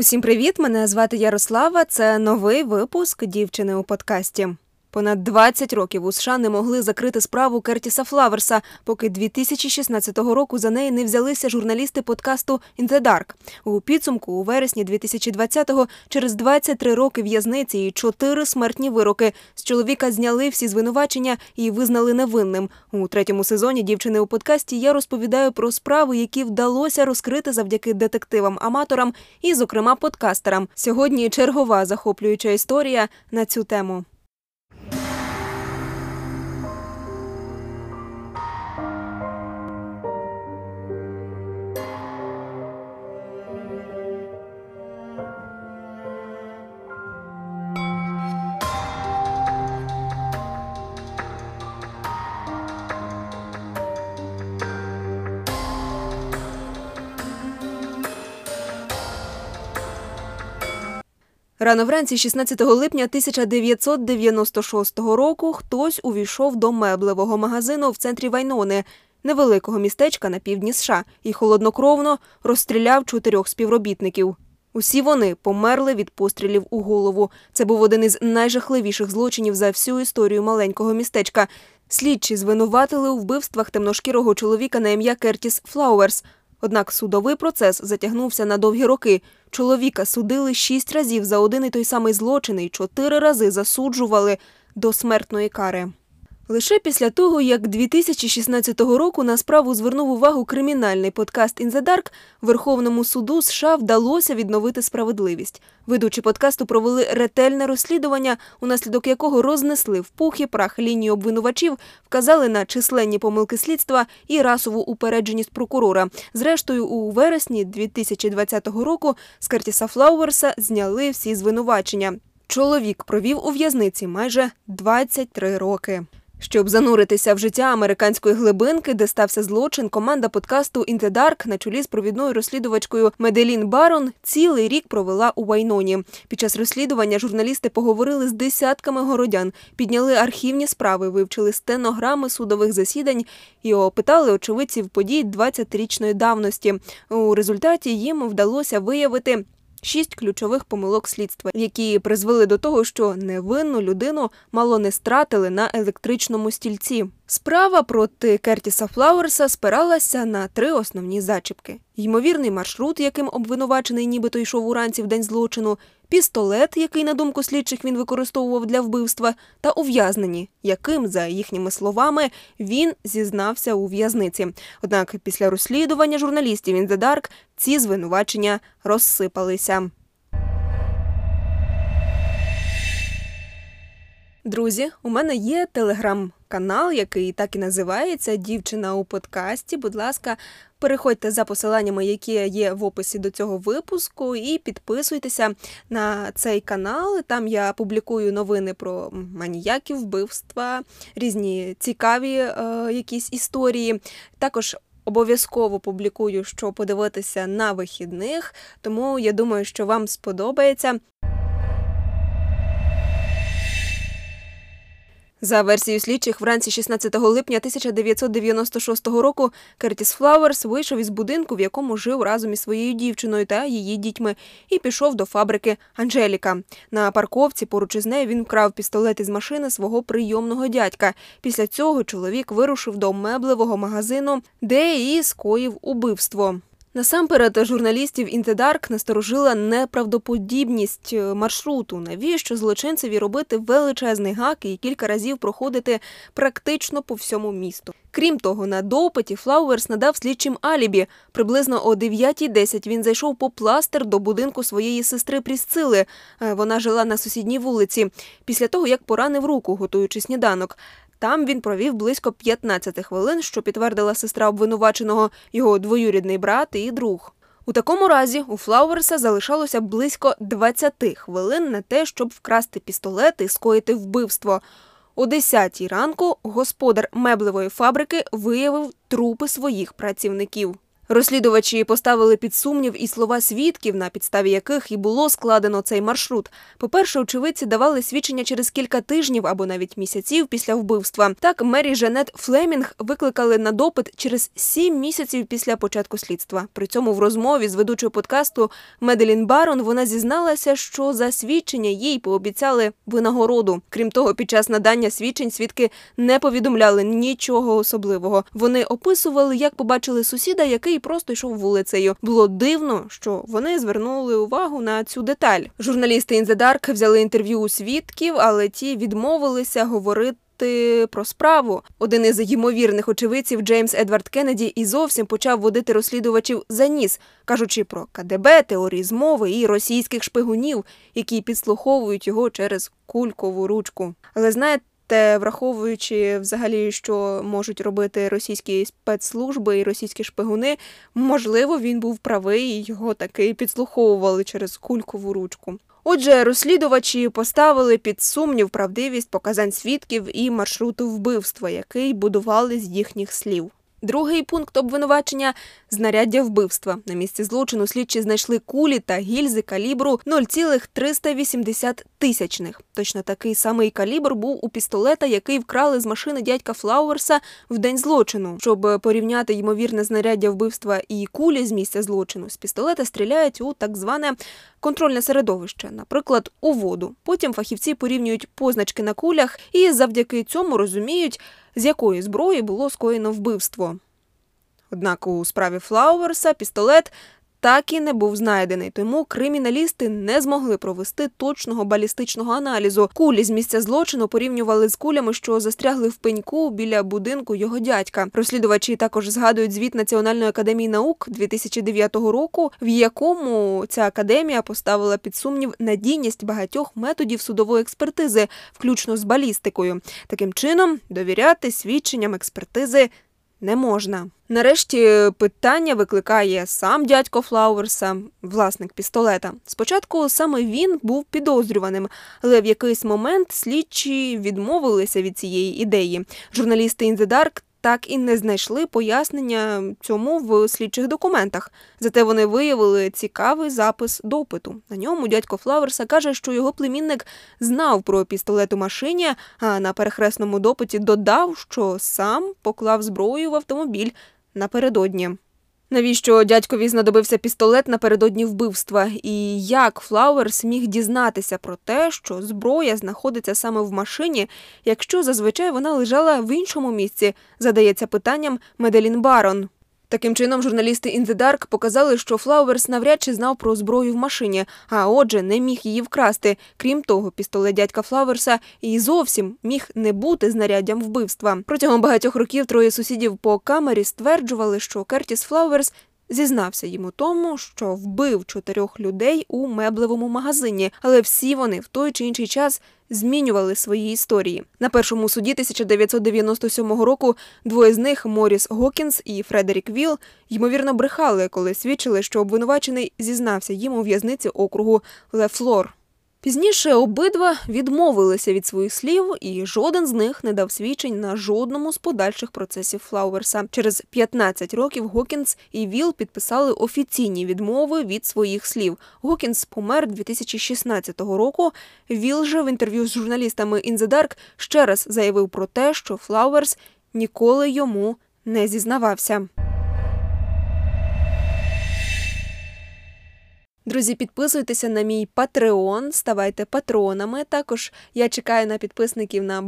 Усім привіт! Мене звати Ярослава. Це новий випуск дівчини у подкасті. Понад 20 років у США не могли закрити справу Кертіса Флаверса, поки 2016 року за неї не взялися журналісти подкасту «In the Dark». У підсумку у вересні 2020-го через 23 роки в'язниці і 4 смертні вироки з чоловіка зняли всі звинувачення і визнали невинним. У третьому сезоні дівчини у подкасті я розповідаю про справи, які вдалося розкрити завдяки детективам-аматорам і, зокрема, подкастерам. Сьогодні чергова захоплююча історія на цю тему. Рано вранці, 16 липня 1996 року, хтось увійшов до меблевого магазину в центрі Вайнони, невеликого містечка на півдні США, і холоднокровно розстріляв чотирьох співробітників. Усі вони померли від пострілів у голову. Це був один із найжахливіших злочинів за всю історію маленького містечка. Слідчі звинуватили у вбивствах темношкірого чоловіка на ім'я Кертіс Флауерс – Однак судовий процес затягнувся на довгі роки. Чоловіка судили шість разів за один і той самий злочин і чотири рази засуджували до смертної кари. Лише після того, як 2016 року на справу звернув увагу кримінальний подкаст «In the Dark», Верховному суду США вдалося відновити справедливість. Ведучі подкасту провели ретельне розслідування, унаслідок якого рознесли в пух прах лінію обвинувачів, вказали на численні помилки слідства і расову упередженість прокурора. Зрештою, у вересні 2020 року з Кертіса Флауерса зняли всі звинувачення. Чоловік провів у в'язниці майже 23 роки. Щоб зануритися в життя американської глибинки, де стався злочин, команда подкасту «In the Dark» на чолі з провідною розслідувачкою Меделін Барон цілий рік провела у Вайноні. Під час розслідування журналісти поговорили з десятками городян, підняли архівні справи, вивчили стенограми судових засідань і опитали очевидців подій 20-річної давності. У результаті їм вдалося виявити Шість ключових помилок слідства, які призвели до того, що невинну людину мало не стратили на електричному стільці. Справа проти Кертіса Флауерса спиралася на три основні зачіпки: ймовірний маршрут, яким обвинувачений, нібито йшов уранці в день злочину, пістолет, який, на думку слідчих, він використовував для вбивства, та ув'язнені, яким, за їхніми словами, він зізнався у в'язниці. Однак після розслідування журналістів «In the Dark» ці звинувачення розсипалися. Друзі, у мене є телеграм-канал, який так і називається Дівчина у подкасті. Будь ласка, переходьте за посиланнями, які є в описі до цього випуску, і підписуйтеся на цей канал. Там я публікую новини про маніяків, вбивства, різні цікаві е, якісь історії. Також Обов'язково публікую, що подивитися на вихідних, тому я думаю, що вам сподобається. За версією слідчих, вранці 16 липня 1996 року Кертіс Флауерс вийшов із будинку, в якому жив разом із своєю дівчиною та її дітьми, і пішов до фабрики Анжеліка. На парковці поруч із нею він вкрав пістолет із машини свого прийомного дядька. Після цього чоловік вирушив до меблевого магазину, де і скоїв убивство. Насамперед, журналістів Інтедарк насторожила неправдоподібність е, маршруту. Навіщо злочинцеві робити величезний гак і кілька разів проходити практично по всьому місту? Крім того, на допиті Флауерс надав слідчим алібі. Приблизно о 9.10 він зайшов по пластир до будинку своєї сестри Прісцили. Е, вона жила на сусідній вулиці. Після того, як поранив руку, готуючи сніданок. Там він провів близько 15 хвилин, що підтвердила сестра обвинуваченого, його двоюрідний брат і друг. У такому разі у Флауерса залишалося близько 20 хвилин на те, щоб вкрасти пістолет і скоїти вбивство. О 10 ранку господар меблевої фабрики виявив трупи своїх працівників. Розслідувачі поставили під сумнів і слова свідків, на підставі яких і було складено цей маршрут. По-перше, очевидці давали свідчення через кілька тижнів або навіть місяців після вбивства. Так, Мері Жанет Флемінг викликали на допит через сім місяців після початку слідства. При цьому в розмові з ведучою подкасту Меделін Барон вона зізналася, що за свідчення їй пообіцяли винагороду. Крім того, під час надання свідчень свідки не повідомляли нічого особливого. Вони описували, як побачили сусіда, який просто йшов вулицею. Було дивно, що вони звернули увагу на цю деталь. Журналісти Інзедарк взяли інтерв'ю у свідків, але ті відмовилися говорити. Про справу один із ймовірних очевидців Джеймс Едвард Кеннеді і зовсім почав водити розслідувачів за ніс, кажучи про КДБ, теорії змови і російських шпигунів, які підслуховують його через кулькову ручку. Але знаєте. Те, враховуючи взагалі, що можуть робити російські спецслужби і російські шпигуни, можливо, він був правий і його таки підслуховували через кулькову ручку. Отже, розслідувачі поставили під сумнів правдивість показань свідків і маршруту вбивства, який будували з їхніх слів. Другий пункт обвинувачення знаряддя вбивства. На місці злочину слідчі знайшли кулі та гільзи калібру 0,380 тисячних. Точно такий самий калібр був у пістолета, який вкрали з машини дядька Флауерса в день злочину. Щоб порівняти ймовірне знаряддя вбивства і кулі з місця злочину, з пістолета стріляють у так зване контрольне середовище, наприклад, у воду. Потім фахівці порівнюють позначки на кулях і завдяки цьому розуміють, з якої зброї було скоєно вбивство. Однак у справі Флауерса пістолет так і не був знайдений, тому криміналісти не змогли провести точного балістичного аналізу. Кулі з місця злочину порівнювали з кулями, що застрягли в пеньку біля будинку його дядька. Розслідувачі також згадують звіт Національної академії наук 2009 року, в якому ця академія поставила під сумнів надійність багатьох методів судової експертизи, включно з балістикою. Таким чином довіряти свідченням експертизи не можна. Нарешті питання викликає сам дядько Флауерса, власник пістолета. Спочатку саме він був підозрюваним, але в якийсь момент слідчі відмовилися від цієї ідеї. Журналісти Dark так і не знайшли пояснення цьому в слідчих документах. Зате вони виявили цікавий запис допиту. На ньому дядько Флаверса каже, що його племінник знав про пістолет у машині, а на перехресному допиті додав, що сам поклав зброю в автомобіль напередодні. Навіщо дядькові знадобився пістолет напередодні вбивства? І як Флауерс міг дізнатися про те, що зброя знаходиться саме в машині, якщо зазвичай вона лежала в іншому місці, задається питанням Меделін Барон. Таким чином, журналісти In the Dark показали, що Флауерс навряд чи знав про зброю в машині, а отже, не міг її вкрасти. Крім того, пістолет дядька Флауерса і зовсім міг не бути знаряддям вбивства. Протягом багатьох років троє сусідів по камері стверджували, що Кертіс Флауерс Зізнався їм у тому, що вбив чотирьох людей у меблевому магазині, але всі вони в той чи інший час змінювали свої історії. На першому суді 1997 року двоє з них Моріс Гокінс і Фредерік Віл, ймовірно брехали, коли свідчили, що обвинувачений зізнався їм у в'язниці округу Лефлор. Пізніше обидва відмовилися від своїх слів, і жоден з них не дав свідчень на жодному з подальших процесів Флауерса. Через 15 років Гокінс і Віл підписали офіційні відмови від своїх слів. Гокінс помер 2016 року. Віл же в інтерв'ю з журналістами In the Dark ще раз заявив про те, що Флауерс ніколи йому не зізнавався. Друзі, підписуйтеся на мій Patreon, ставайте патронами. Також я чекаю на підписників на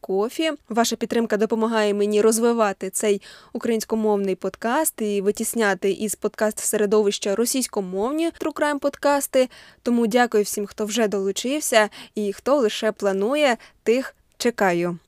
Ko-fi. Ваша підтримка допомагає мені розвивати цей українськомовний подкаст і витісняти із подкаст середовища російськомовні True подкасти. Тому дякую всім, хто вже долучився, і хто лише планує, тих чекаю.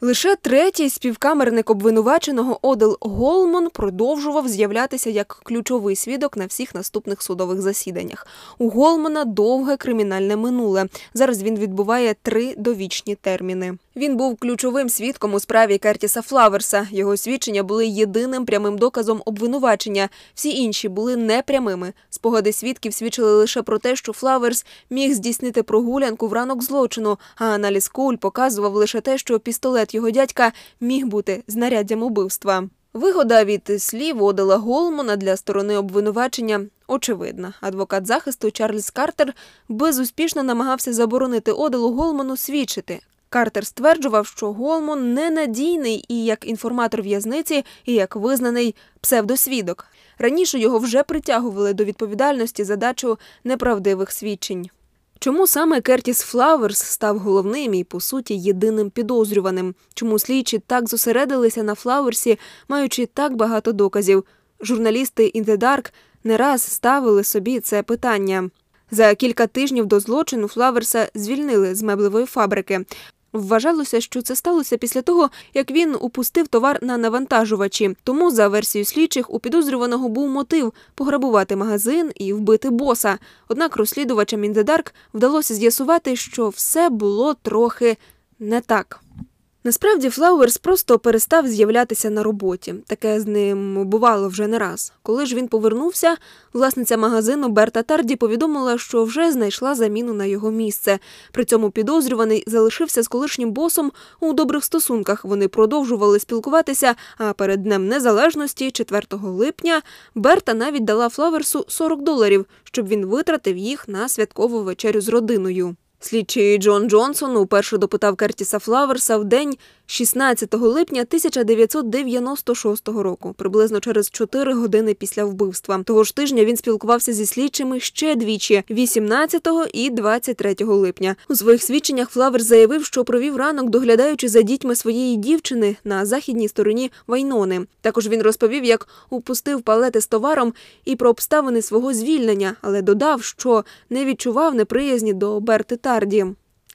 Лише третій співкамерник обвинуваченого Одел Голмон продовжував з'являтися як ключовий свідок на всіх наступних судових засіданнях. У Голмана довге кримінальне минуле. Зараз він відбуває три довічні терміни. Він був ключовим свідком у справі Кертіса Флаверса. Його свідчення були єдиним прямим доказом обвинувачення. Всі інші були непрямими. Спогади свідків свідчили лише про те, що Флаверс міг здійснити прогулянку в ранок злочину, а аналіз куль показував лише те, що пістолет його дядька міг бути знаряддям убивства. Вигода від слів Одела Голмана для сторони обвинувачення очевидна. Адвокат захисту Чарльз Картер безуспішно намагався заборонити Оделу Голману свідчити. Картер стверджував, що Голман ненадійний і як інформатор в'язниці, і як визнаний псевдосвідок. Раніше його вже притягували до відповідальності за дачу неправдивих свідчень. Чому саме Кертіс Флаверс став головним і, по суті, єдиним підозрюваним? Чому слідчі так зосередилися на Флаверсі, маючи так багато доказів? Журналісти «In the Dark» не раз ставили собі це питання. За кілька тижнів до злочину Флаверса звільнили з меблевої фабрики. Вважалося, що це сталося після того, як він упустив товар на навантажувачі. Тому, за версією слідчих, у підозрюваного був мотив пограбувати магазин і вбити боса. Однак розслідувачам Індедарк вдалося з'ясувати, що все було трохи не так. Насправді Флауерс просто перестав з'являтися на роботі. Таке з ним бувало вже не раз. Коли ж він повернувся, власниця магазину Берта Тарді повідомила, що вже знайшла заміну на його місце. При цьому підозрюваний залишився з колишнім босом у добрих стосунках. Вони продовжували спілкуватися. А перед Днем Незалежності, 4 липня, Берта навіть дала Флауерсу 40 доларів, щоб він витратив їх на святкову вечерю з родиною. Слідчий Джон Джонсон уперше допитав Кертіса Флаверса в день 16 липня 1996 року, приблизно через 4 години після вбивства. Того ж тижня він спілкувався зі слідчими ще двічі 18 і 23 липня. У своїх свідченнях Флаверс заявив, що провів ранок, доглядаючи за дітьми своєї дівчини на західній стороні Вайнони. Також він розповів, як упустив палети з товаром і про обставини свого звільнення, але додав, що не відчував неприязні до Берти Тарді.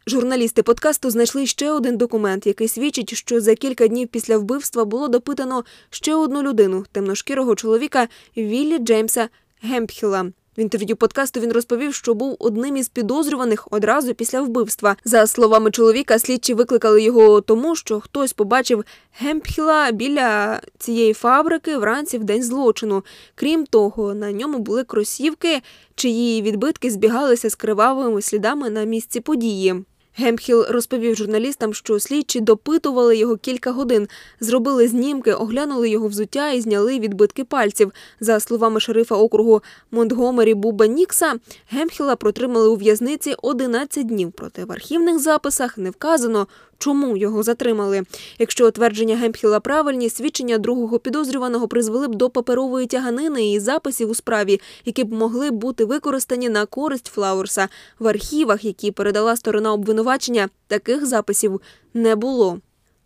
Журналісти подкасту знайшли ще один документ, який свідчить, що за кілька днів після вбивства було допитано ще одну людину темношкірого чоловіка Віллі Джеймса Гемпхіла. В інтерв'ю подкасту він розповів, що був одним із підозрюваних одразу після вбивства. За словами чоловіка, слідчі викликали його тому, що хтось побачив Гемпхіла біля цієї фабрики вранці в день злочину. Крім того, на ньому були кросівки, чиї відбитки збігалися з кривавими слідами на місці події. Гемхіл розповів журналістам, що слідчі допитували його кілька годин, зробили знімки, оглянули його взуття і зняли відбитки пальців. За словами шерифа округу Монтгомері Буба Нікса, Гемхіла протримали у в'язниці 11 днів. Проте в архівних записах не вказано, чому його затримали. Якщо твердження Гемпхіла правильні, свідчення другого підозрюваного призвели б до паперової тяганини і записів у справі, які б могли бути використані на користь Флауерса. В архівах, які передала сторона обвинувачення, таких записів не було.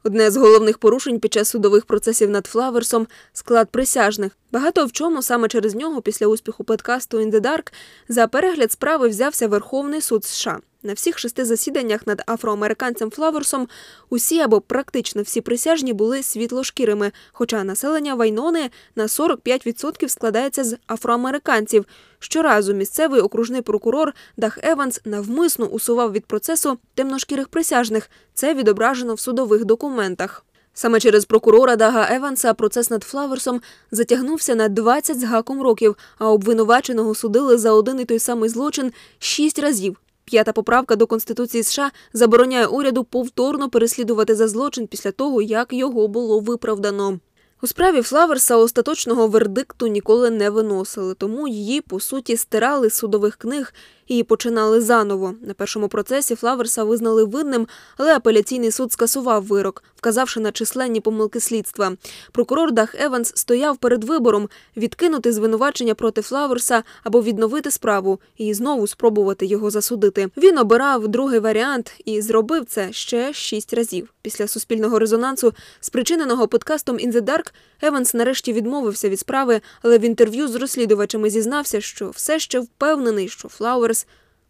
Одне з головних порушень під час судових процесів над Флаверсом склад присяжних. Багато в чому саме через нього, після успіху подкасту «In the Dark», за перегляд справи взявся Верховний суд США. На всіх шести засіданнях над афроамериканцем Флаверсом усі або практично всі присяжні були світлошкірими, хоча населення Вайнони на 45% складається з афроамериканців. Щоразу місцевий окружний прокурор Дах Еванс навмисно усував від процесу темношкірих присяжних. Це відображено в судових документах. Саме через прокурора Дага Еванса процес над Флаверсом затягнувся на 20 з гаком років, а обвинуваченого судили за один і той самий злочин шість разів. П'ята поправка до Конституції США забороняє уряду повторно переслідувати за злочин після того, як його було виправдано. У справі Флаверса остаточного вердикту ніколи не виносили, тому її по суті стирали з судових книг і починали заново. На першому процесі Флаверса визнали винним, але апеляційний суд скасував вирок, вказавши на численні помилки слідства. Прокурор Дах Еванс стояв перед вибором відкинути звинувачення проти Флаверса або відновити справу і знову спробувати його засудити. Він обирав другий варіант і зробив це ще шість разів. Після суспільного резонансу, спричиненого подкастом «In the Dark», Еванс нарешті відмовився від справи, але в інтерв'ю з розслідувачами зізнався, що все ще впевнений, що Флауерс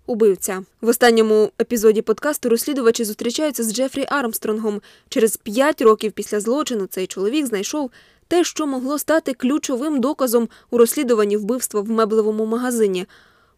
убивця. В останньому епізоді подкасту розслідувачі зустрічаються з Джефрі Армстронгом. Через п'ять років після злочину цей чоловік знайшов те, що могло стати ключовим доказом у розслідуванні вбивства в меблевому магазині.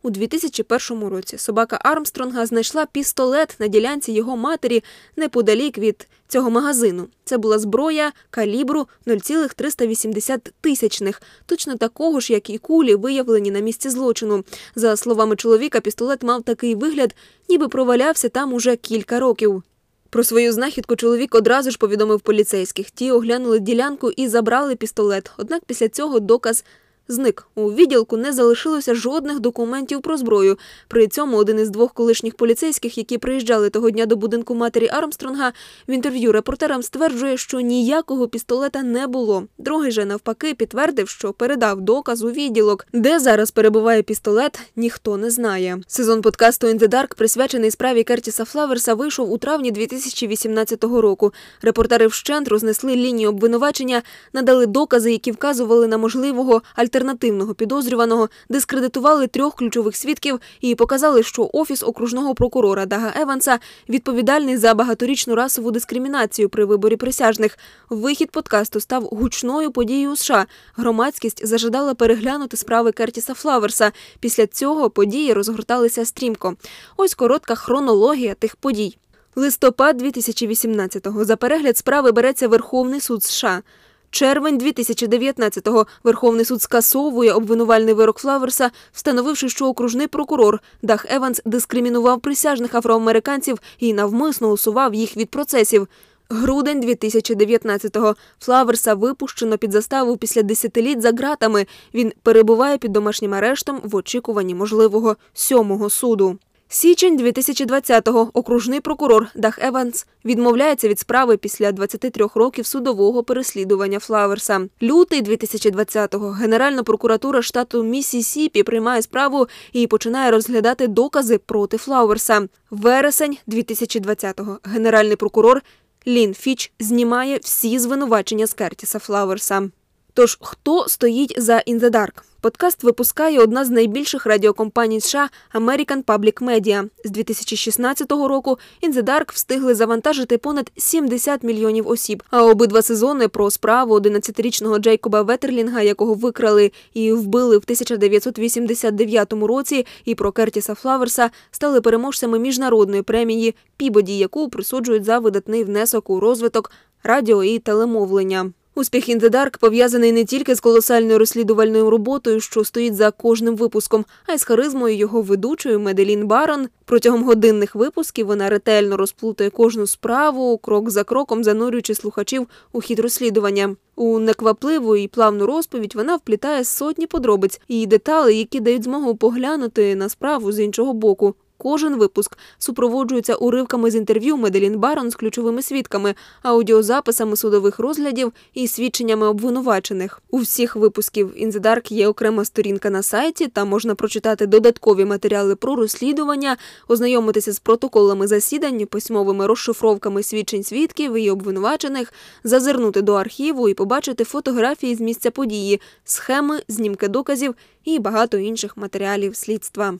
У 2001 році собака Армстронга знайшла пістолет на ділянці його матері неподалік від цього магазину. Це була зброя калібру 0,380 тисячних, точно такого ж, як і кулі, виявлені на місці злочину. За словами чоловіка, пістолет мав такий вигляд, ніби провалявся там уже кілька років. Про свою знахідку чоловік одразу ж повідомив поліцейських. Ті оглянули ділянку і забрали пістолет. Однак після цього доказ зник. У відділку не залишилося жодних документів про зброю. При цьому один із двох колишніх поліцейських, які приїжджали того дня до будинку матері Армстронга, в інтерв'ю репортерам стверджує, що ніякого пістолета не було. Другий же навпаки підтвердив, що передав доказ у відділок. Де зараз перебуває пістолет, ніхто не знає. Сезон подкасту «In the Dark», присвячений справі Кертіса Флаверса, вийшов у травні 2018 року. Репортери вщент рознесли лінію обвинувачення, надали докази, які вказували на можливого альтернативного підозрюваного, дискредитували трьох ключових свідків і показали, що офіс окружного прокурора Дага Еванса відповідальний за багаторічну расову дискримінацію при виборі присяжних. Вихід подкасту став гучною подією у США. Громадськість зажадала переглянути справи Кертіса Флаверса. Після цього події розгорталися стрімко. Ось коротка хронологія тих подій. Листопад 2018-го. За перегляд справи береться Верховний суд США. Червень 2019-го Верховний суд скасовує обвинувальний вирок Флаверса, встановивши, що окружний прокурор Даг Еванс дискримінував присяжних афроамериканців і навмисно усував їх від процесів. Грудень 2019-го Флаверса випущено під заставу після десятиліть за ґратами. Він перебуває під домашнім арештом в очікуванні можливого сьомого суду. Січень 2020-го окружний прокурор Даг Еванс відмовляється від справи після 23 років судового переслідування Флауерса. Лютий 2020-го Генеральна прокуратура штату Міссісіпі приймає справу і починає розглядати докази проти Флауерса. Вересень 2020-го Генеральний прокурор Лін Фіч знімає всі звинувачення з Кертіса Флауерса. Тож хто стоїть за «In the Dark»? Подкаст випускає одна з найбільших радіокомпаній США American Public Media. З 2016 року «In the Dark» встигли завантажити понад 70 мільйонів осіб. А обидва сезони про справу 11-річного Джейкоба Ветерлінга, якого викрали і вбили в 1989 році, і про Кертіса Флаверса стали переможцями міжнародної премії Пібоді, яку присуджують за видатний внесок у розвиток радіо і телемовлення. Успіх «In the Dark» пов'язаний не тільки з колосальною розслідувальною роботою, що стоїть за кожним випуском, а й з харизмою його ведучої Меделін Барон. Протягом годинних випусків вона ретельно розплутає кожну справу, крок за кроком занурюючи слухачів у хід розслідування. У неквапливу і плавну розповідь вона вплітає сотні подробиць і деталей, які дають змогу поглянути на справу з іншого боку. Кожен випуск супроводжується уривками з інтерв'ю Меделін Барон з ключовими свідками, аудіозаписами судових розглядів і свідченнями обвинувачених. У всіх випусків «In the Dark» є окрема сторінка на сайті. Там можна прочитати додаткові матеріали про розслідування, ознайомитися з протоколами засідань, письмовими розшифровками свідчень свідків і обвинувачених, зазирнути до архіву і побачити фотографії з місця події, схеми, знімки доказів і багато інших матеріалів слідства.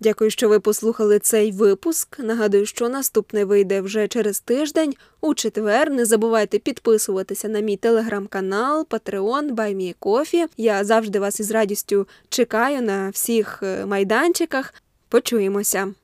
Дякую, що ви послухали цей випуск. Нагадую, що наступний вийде вже через тиждень. У четвер не забувайте підписуватися на мій телеграм-канал, Patreon, BuyMeCoffee. Я завжди вас із радістю чекаю на всіх е, майданчиках. Почуємося.